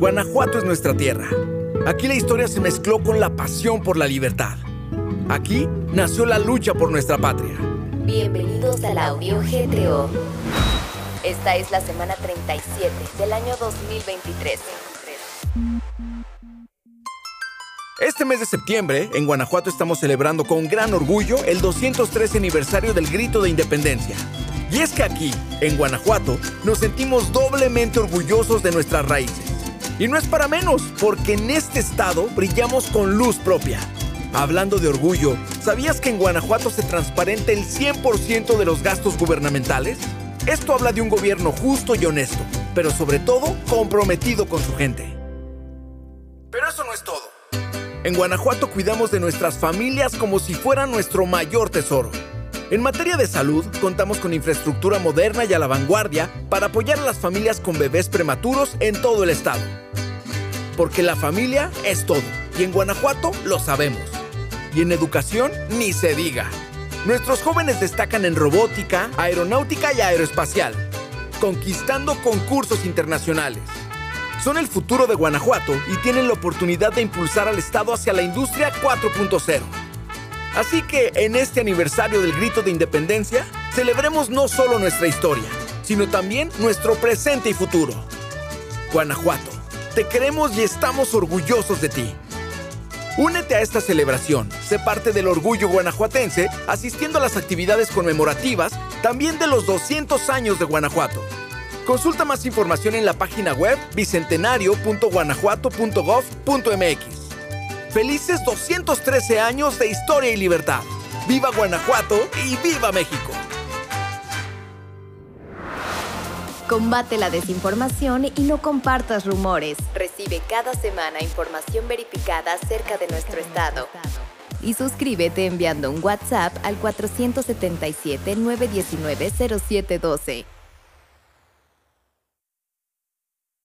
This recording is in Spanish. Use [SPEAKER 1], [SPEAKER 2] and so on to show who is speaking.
[SPEAKER 1] Guanajuato es nuestra tierra. Aquí la historia se mezcló con la pasión por la libertad. Aquí nació la lucha por nuestra patria.
[SPEAKER 2] Bienvenidos al audio GTO. Esta es la semana 37 del año 2023.
[SPEAKER 1] Este mes de septiembre, en Guanajuato estamos celebrando con gran orgullo el 213 aniversario del Grito de Independencia. Y es que aquí, en Guanajuato, nos sentimos doblemente orgullosos de nuestras raíces. Y no es para menos, porque en este estado brillamos con luz propia. Hablando de orgullo, ¿sabías que en Guanajuato se transparenta el 100% de los gastos gubernamentales? Esto habla de un gobierno justo y honesto, pero sobre todo comprometido con su gente. Pero eso no es todo. En Guanajuato cuidamos de nuestras familias como si fueran nuestro mayor tesoro. En materia de salud, contamos con infraestructura moderna y a la vanguardia para apoyar a las familias con bebés prematuros en todo el estado. Porque la familia es todo, y en Guanajuato lo sabemos. Y en educación, ni se diga. Nuestros jóvenes destacan en robótica, aeronáutica y aeroespacial, conquistando concursos internacionales. Son el futuro de Guanajuato y tienen la oportunidad de impulsar al Estado hacia la industria 4.0. Así que en este aniversario del Grito de Independencia, celebremos no solo nuestra historia, sino también nuestro presente y futuro. Guanajuato, te queremos y estamos orgullosos de ti. Únete a esta celebración, sé parte del orgullo guanajuatense asistiendo a las actividades conmemorativas también de los 200 años de Guanajuato. Consulta más información en la página web bicentenario.guanajuato.gov.mx. Felices 213 años de historia y libertad. ¡Viva Guanajuato y viva México!
[SPEAKER 2] Combate la desinformación y no compartas rumores. Recibe cada semana información verificada acerca de nuestro estado. Y suscríbete enviando un WhatsApp al 477-919-0712.